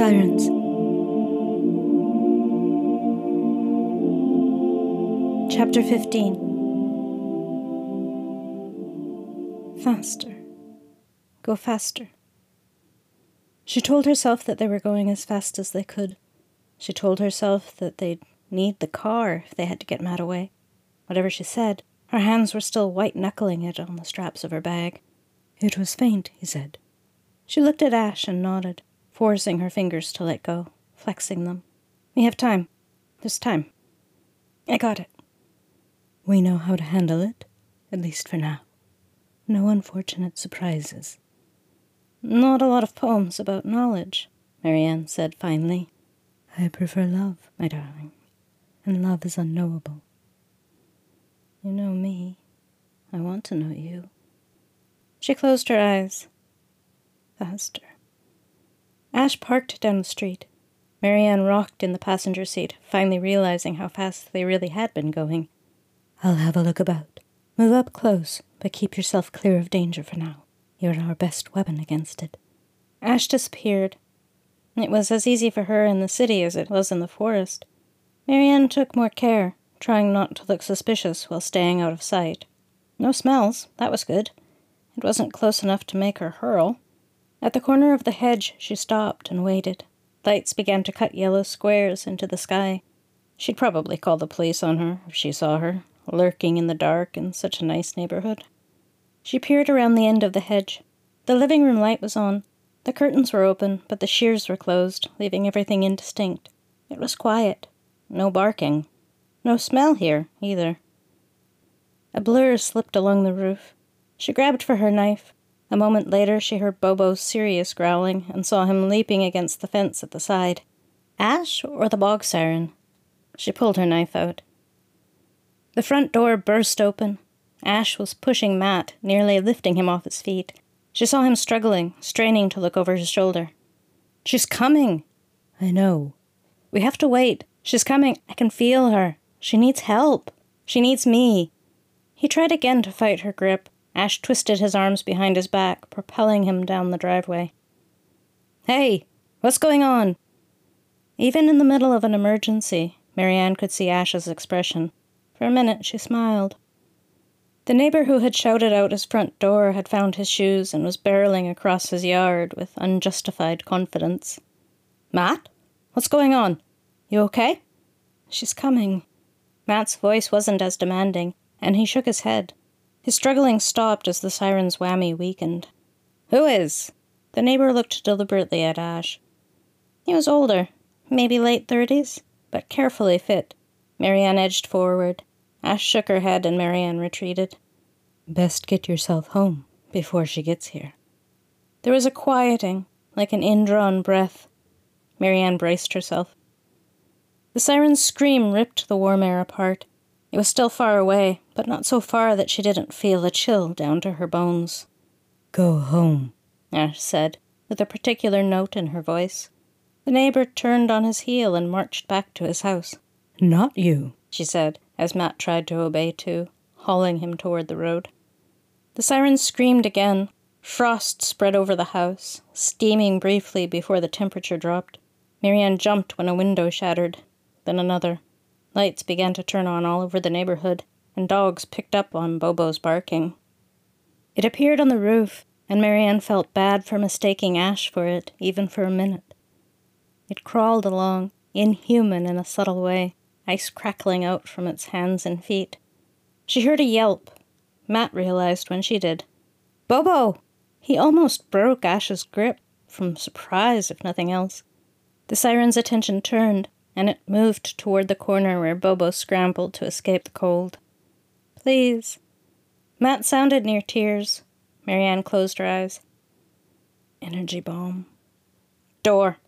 sirens. Chapter 15 Faster. Go faster. She told herself that they were going as fast as they could. She told herself that they'd need the car if they had to get Matt away. Whatever she said, her hands were still white knuckling it on the straps of her bag. It was faint, he said. She looked at Ash and nodded, forcing her fingers to let go, flexing them. We have time. There's time. I got it. We know how to handle it, at least for now. No unfortunate surprises. Not a lot of poems about knowledge, Marianne said finally. I prefer love, my darling, and love is unknowable. You know me. I want to know you. She closed her eyes. Faster. Ash parked down the street. Marianne rocked in the passenger seat, finally realizing how fast they really had been going. I'll have a look about. Move up close, but keep yourself clear of danger for now. You're our best weapon against it. Ash disappeared. It was as easy for her in the city as it was in the forest. Marianne took more care, trying not to look suspicious while staying out of sight. No smells, that was good. It wasn't close enough to make her hurl. At the corner of the hedge, she stopped and waited. Lights began to cut yellow squares into the sky. She'd probably call the police on her if she saw her, lurking in the dark in such a nice neighborhood. She peered around the end of the hedge. The living room light was on. The curtains were open, but the shears were closed, leaving everything indistinct. It was quiet. No barking. No smell here, either. A blur slipped along the roof. She grabbed for her knife. A moment later, she heard Bobo's serious growling and saw him leaping against the fence at the side. Ash or the bog siren? She pulled her knife out. The front door burst open. Ash was pushing Matt, nearly lifting him off his feet. She saw him struggling, straining to look over his shoulder. She's coming. I know. We have to wait. She's coming. I can feel her. She needs help. She needs me. He tried again to fight her grip. Ash twisted his arms behind his back, propelling him down the driveway. Hey, what's going on? Even in the middle of an emergency, Marianne could see Ash's expression. For a minute, she smiled. The neighbor who had shouted out his front door had found his shoes and was barreling across his yard with unjustified confidence. Matt? What's going on? You okay? She's coming. Matt's voice wasn't as demanding, and he shook his head. His struggling stopped as the siren's whammy weakened. Who is? The neighbor looked deliberately at Ash. He was older, maybe late thirties, but carefully fit. Marianne edged forward. Ash shook her head and Marianne retreated. Best get yourself home before she gets here. There was a quieting, like an indrawn breath. Marianne braced herself. The siren's scream ripped the warm air apart. It was still far away, but not so far that she didn't feel a chill down to her bones. Go home, Ash said, with a particular note in her voice. The neighbor turned on his heel and marched back to his house. Not you, she said, as Matt tried to obey too, hauling him toward the road. The sirens screamed again. Frost spread over the house, steaming briefly before the temperature dropped. Marianne jumped when a window shattered, then another. Lights began to turn on all over the neighborhood, and dogs picked up on Bobo's barking. It appeared on the roof, and Marianne felt bad for mistaking Ash for it, even for a minute. It crawled along, inhuman in a subtle way, ice crackling out from its hands and feet. She heard a yelp. Matt realized when she did. Bobo! He almost broke Ash's grip, from surprise, if nothing else. The siren's attention turned, and it moved toward the corner where Bobo scrambled to escape the cold. Please. Matt sounded near tears. Marianne closed her eyes. Energy bomb. Door.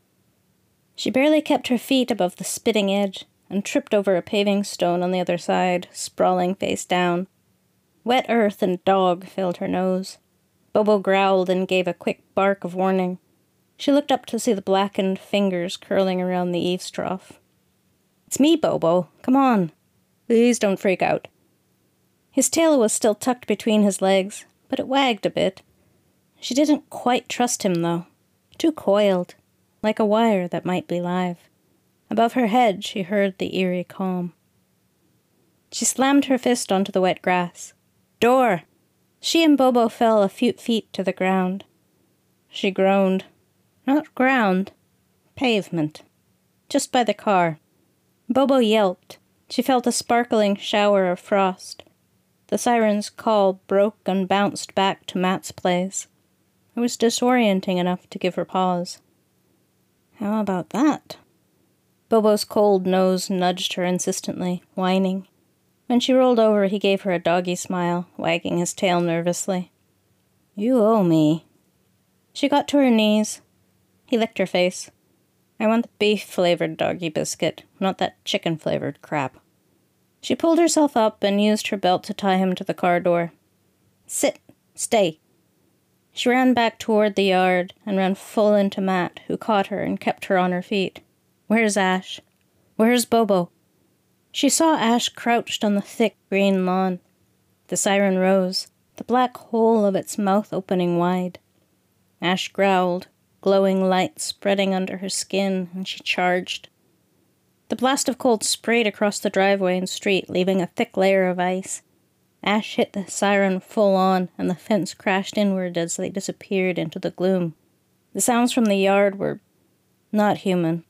She barely kept her feet above the spitting edge and tripped over a paving stone on the other side, sprawling face down. Wet earth and dog filled her nose. Bobo growled and gave a quick bark of warning. She looked up to see the blackened fingers curling around the eaves trough. It's me, Bobo. Come on. Please don't freak out. His tail was still tucked between his legs, but it wagged a bit. She didn't quite trust him, though. Too coiled. like a wire that might be live. Above her head, she heard the eerie calm. She slammed her fist onto the wet grass. Door! She and Bobo fell a few feet to the ground. She groaned. Not ground, pavement. Just by the car. Bobo yelped. She felt a sparkling shower of frost. The siren's call broke and bounced back to Matt's place. It was disorienting enough to give her pause. How about that? Bobo's cold nose nudged her insistently, whining. When she rolled over, he gave her a doggy smile, wagging his tail nervously. You owe me. She got to her knees. He licked her face. I want the beef flavored doggy biscuit, not that chicken flavored crap. She pulled herself up and used her belt to tie him to the car door. Sit. Stay. She ran back toward the yard and ran full into Matt, who caught her and kept her on her feet. Where's Ash? Where's Bobo? She saw Ash crouched on the thick green lawn. The siren rose, the black hole of its mouth opening wide. Ash growled, glowing light spreading under her skin, and she charged. The blast of cold sprayed across the driveway and street, leaving a thick layer of ice. Ash hit the siren full on, and the fence crashed inward as they disappeared into the gloom. The sounds from the yard were not human.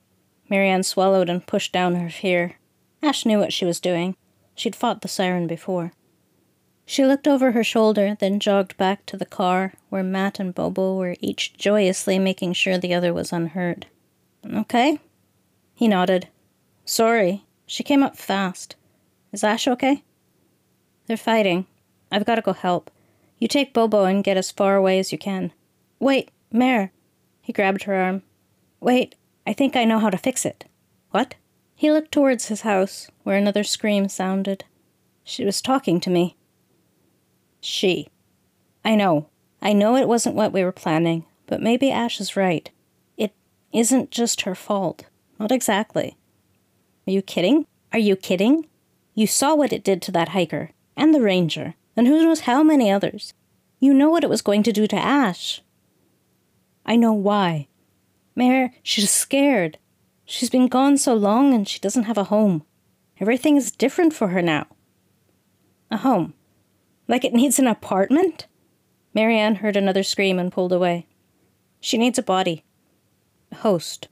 Marianne swallowed and pushed down her fear. Ash knew what she was doing. She'd fought the siren before. She looked over her shoulder, then jogged back to the car, where Matt and Bobo were each joyously making sure the other was unhurt. Okay? He nodded. Sorry. She came up fast. Is Ash okay? They're fighting. I've got to go help. You take Bobo and get as far away as you can. Wait, Mare. He grabbed her arm. Wait, I think I know how to fix it. What? He looked towards his house, where another scream sounded. She was talking to me. She. I know. I know it wasn't what we were planning, but maybe Ash is right. It isn't just her fault. Not exactly. Are you kidding? Are you kidding? You saw what it did to that hiker, and the ranger, and who knows how many others. You know what it was going to do to Ash. I know why. Mare, she's scared. She's been gone so long and she doesn't have a home. Everything is different for her now. A home? Like it needs an apartment? Marianne heard another scream and pulled away. She needs a body. A host.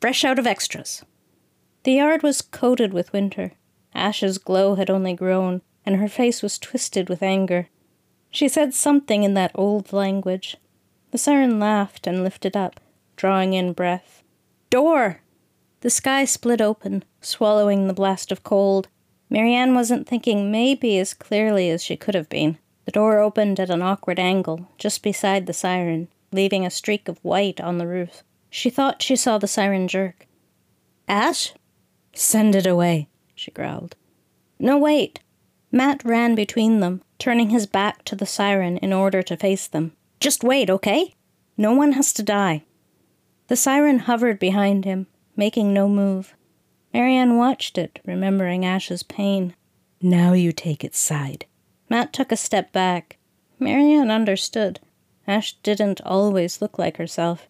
Fresh out of extras. The yard was coated with winter. Ash's glow had only grown, and her face was twisted with anger. She said something in that old language. The siren laughed and lifted up, drawing in breath. Door! The sky split open, swallowing the blast of cold. Marianne wasn't thinking maybe as clearly as she could have been. The door opened at an awkward angle, just beside the siren, leaving a streak of white on the roof. She thought she saw the siren jerk. Ash? Send it away, she growled. No, wait. Matt ran between them, turning his back to the siren in order to face them. Just wait, okay? No one has to die. The siren hovered behind him, making no move. Marianne watched it, remembering Ash's pain. Now you take its side. Matt took a step back. Marianne understood. Ash didn't always look like herself.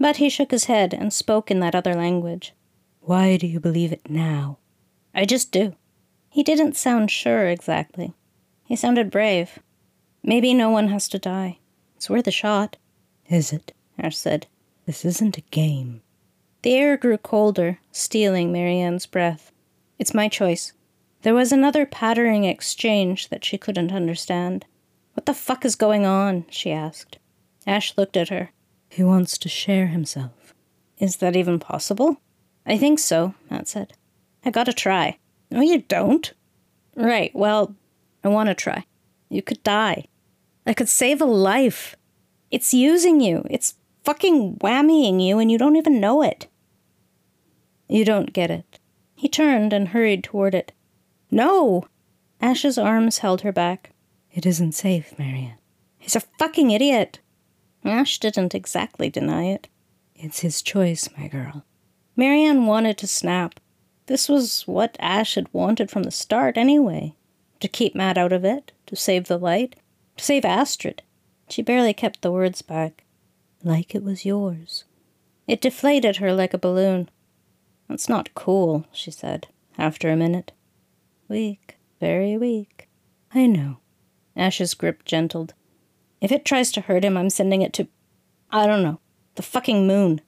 But he shook his head and spoke in that other language. Why do you believe it now? I just do. He didn't sound sure exactly. He sounded brave. Maybe no one has to die. It's worth a shot. Is it? Ash said. This isn't a game. The air grew colder, stealing Marianne's breath. It's my choice. There was another pattering exchange that she couldn't understand. What the fuck is going on? she asked. Ash looked at her. He wants to share himself. Is that even possible? I think so, Matt said. I gotta try. No, you don't. Right, well, I wanna try. You could die. I could save a life. It's using you. It's fucking whammying you, and you don't even know it. You don't get it. He turned and hurried toward it. No! Ash's arms held her back. It isn't safe, Marianne. He's a fucking idiot. Ash didn't exactly deny it. It's his choice, my girl. Marianne wanted to snap. This was what Ash had wanted from the start, anyway. To keep Matt out of it, to save the light, to save Astrid. She barely kept the words back. Like it was yours. It deflated her like a balloon. That's not cool, she said, after a minute. Weak, very weak. I know. Ash's grip gentled. If it tries to hurt him, I'm sending it to. I don't know. The fucking moon.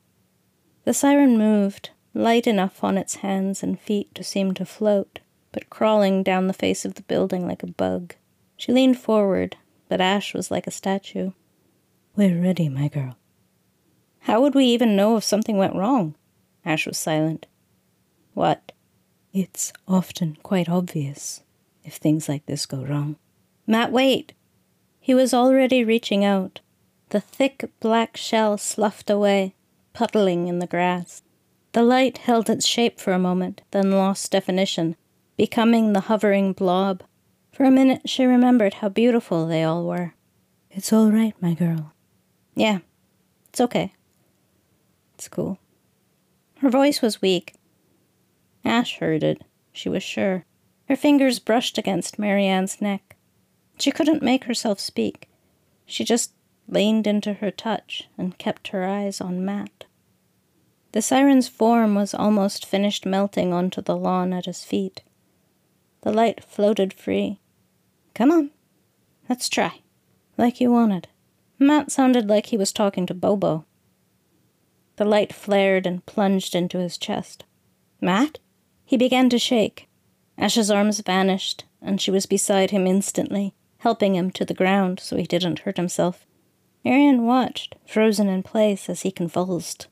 The siren moved, light enough on its hands and feet to seem to float, but crawling down the face of the building like a bug. She leaned forward, but Ash was like a statue. We're ready, my girl. How would we even know if something went wrong? Ash was silent. What? It's often quite obvious if things like this go wrong. Matt, wait! He was already reaching out. The thick black shell sloughed away, puddling in the grass. The light held its shape for a moment, then lost definition, becoming the hovering blob. For a minute she remembered how beautiful they all were. It's all right, my girl. Yeah, it's okay. It's cool. Her voice was weak. Ash heard it, she was sure. Her fingers brushed against Marianne's neck. She couldn't make herself speak. She just leaned into her touch and kept her eyes on Matt. The siren's form was almost finished melting onto the lawn at his feet. The light floated free. Come on, let's try, like you wanted. Matt sounded like he was talking to Bobo. The light flared and plunged into his chest. Matt? He began to shake. Ash's arms vanished, and she was beside him instantly, helping him to the ground so he didn't hurt himself. Marianne watched, frozen in place as he convulsed.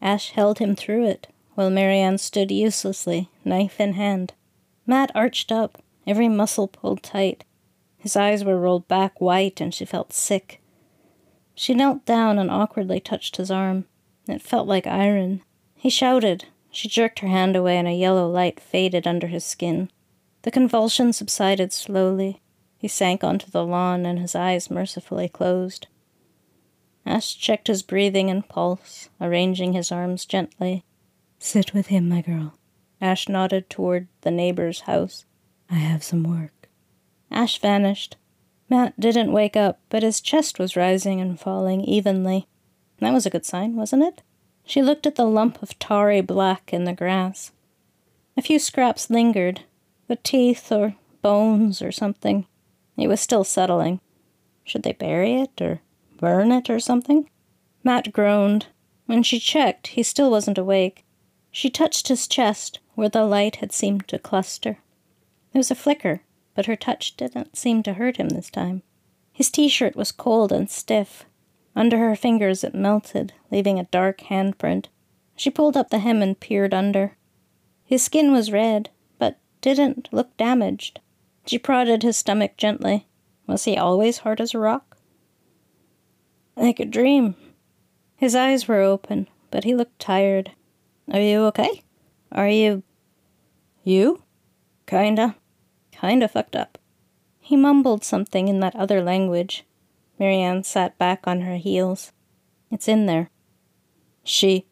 Ash held him through it, while Marianne stood uselessly, knife in hand. Matt arched up, every muscle pulled tight. His eyes were rolled back white, and she felt sick. She knelt down and awkwardly touched his arm. It felt like iron. He shouted. She jerked her hand away, and a yellow light faded under his skin. The convulsion subsided slowly. He sank onto the lawn, and his eyes mercifully closed. Ash checked his breathing and pulse, arranging his arms gently. Sit with him, my girl. Ash nodded toward the neighbor's house. I have some work. Ash vanished. Matt didn't wake up, but his chest was rising and falling evenly. That was a good sign, wasn't it? She looked at the lump of tarry black in the grass. A few scraps lingered, the teeth or bones or something. It was still settling. Should they bury it or burn it or something? Matt groaned. When she checked, he still wasn't awake. She touched his chest, where the light had seemed to cluster. There was a flicker, but her touch didn't seem to hurt him this time. His t shirt was cold and stiff. Under her fingers it melted, leaving a dark handprint. She pulled up the hem and peered under. His skin was red, but didn't look damaged. She prodded his stomach gently. Was he always hard as a rock? Like a dream. His eyes were open, but he looked tired. Are you okay? Are you. You? Kinda. Kinda fucked up. He mumbled something in that other language. Marianne sat back on her heels. It's in there. She.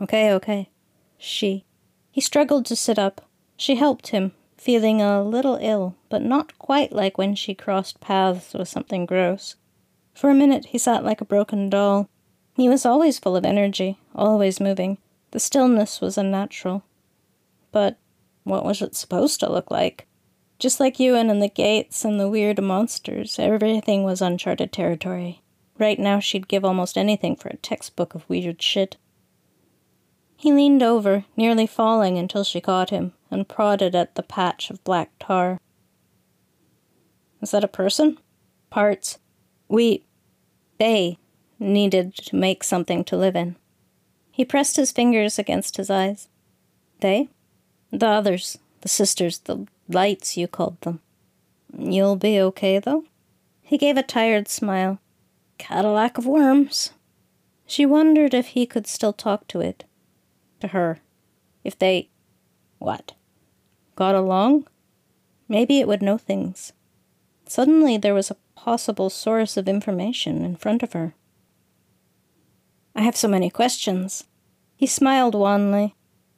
Okay, okay. She. He struggled to sit up. She helped him, feeling a little ill, but not quite like when she crossed paths with something gross. For a minute he sat like a broken doll. He was always full of energy, always moving. The stillness was unnatural. But what was it supposed to look like? Just like Ewan and the gates and the weird monsters, everything was uncharted territory. Right now, she'd give almost anything for a textbook of weird shit. He leaned over, nearly falling until she caught him, and prodded at the patch of black tar. Is that a person? Parts. We. They needed to make something to live in. He pressed his fingers against his eyes. They? The others, the sisters, the lights, you called them. You'll be okay, though? He gave a tired smile. Cadillac of worms. She wondered if he could still talk to it to her. If they. what? Got along? Maybe it would know things. Suddenly there was a possible source of information in front of her. I have so many questions. He smiled wanly.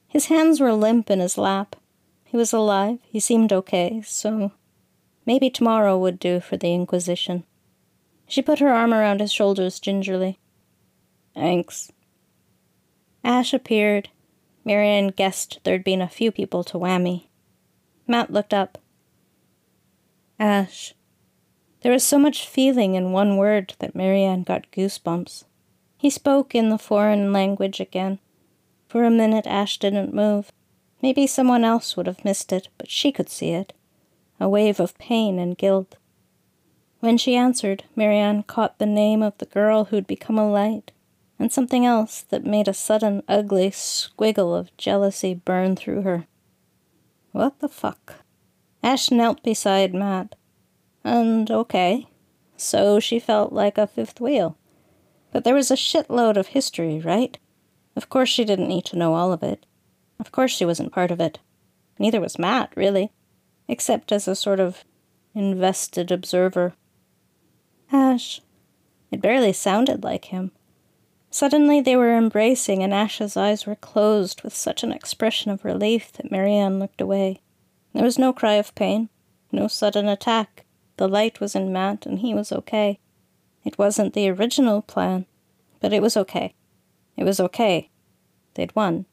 His hands were limp in his lap. He was alive. He seemed okay, so maybe tomorrow would do for the Inquisition. She put her arm around his shoulders gingerly. Thanks. Ash appeared. Marianne guessed there'd been a few people to whammy. Matt looked up. Ash. There was so much feeling in one word that Marianne got goosebumps. He spoke in the foreign language again. For a minute, Ash didn't move. Maybe someone else would have missed it, but she could see it. A wave of pain and guilt. When she answered, Marianne caught the name of the girl who'd become a light, and something else that made a sudden ugly squiggle of jealousy burn through her. What the fuck? Ash knelt beside Matt. And okay, so she felt like a fifth wheel. But there was a shitload of history, right? Of course she didn't need to know all of it. Of course she wasn't part of it. Neither was Matt, really, except as a sort of invested observer. Ash. It barely sounded like him. Suddenly they were embracing, and Ash's eyes were closed with such an expression of relief that Marianne looked away. There was no cry of pain, no sudden attack. The light was in Matt, and he was okay. It wasn't the original plan, but it was okay. It was okay. They'd won.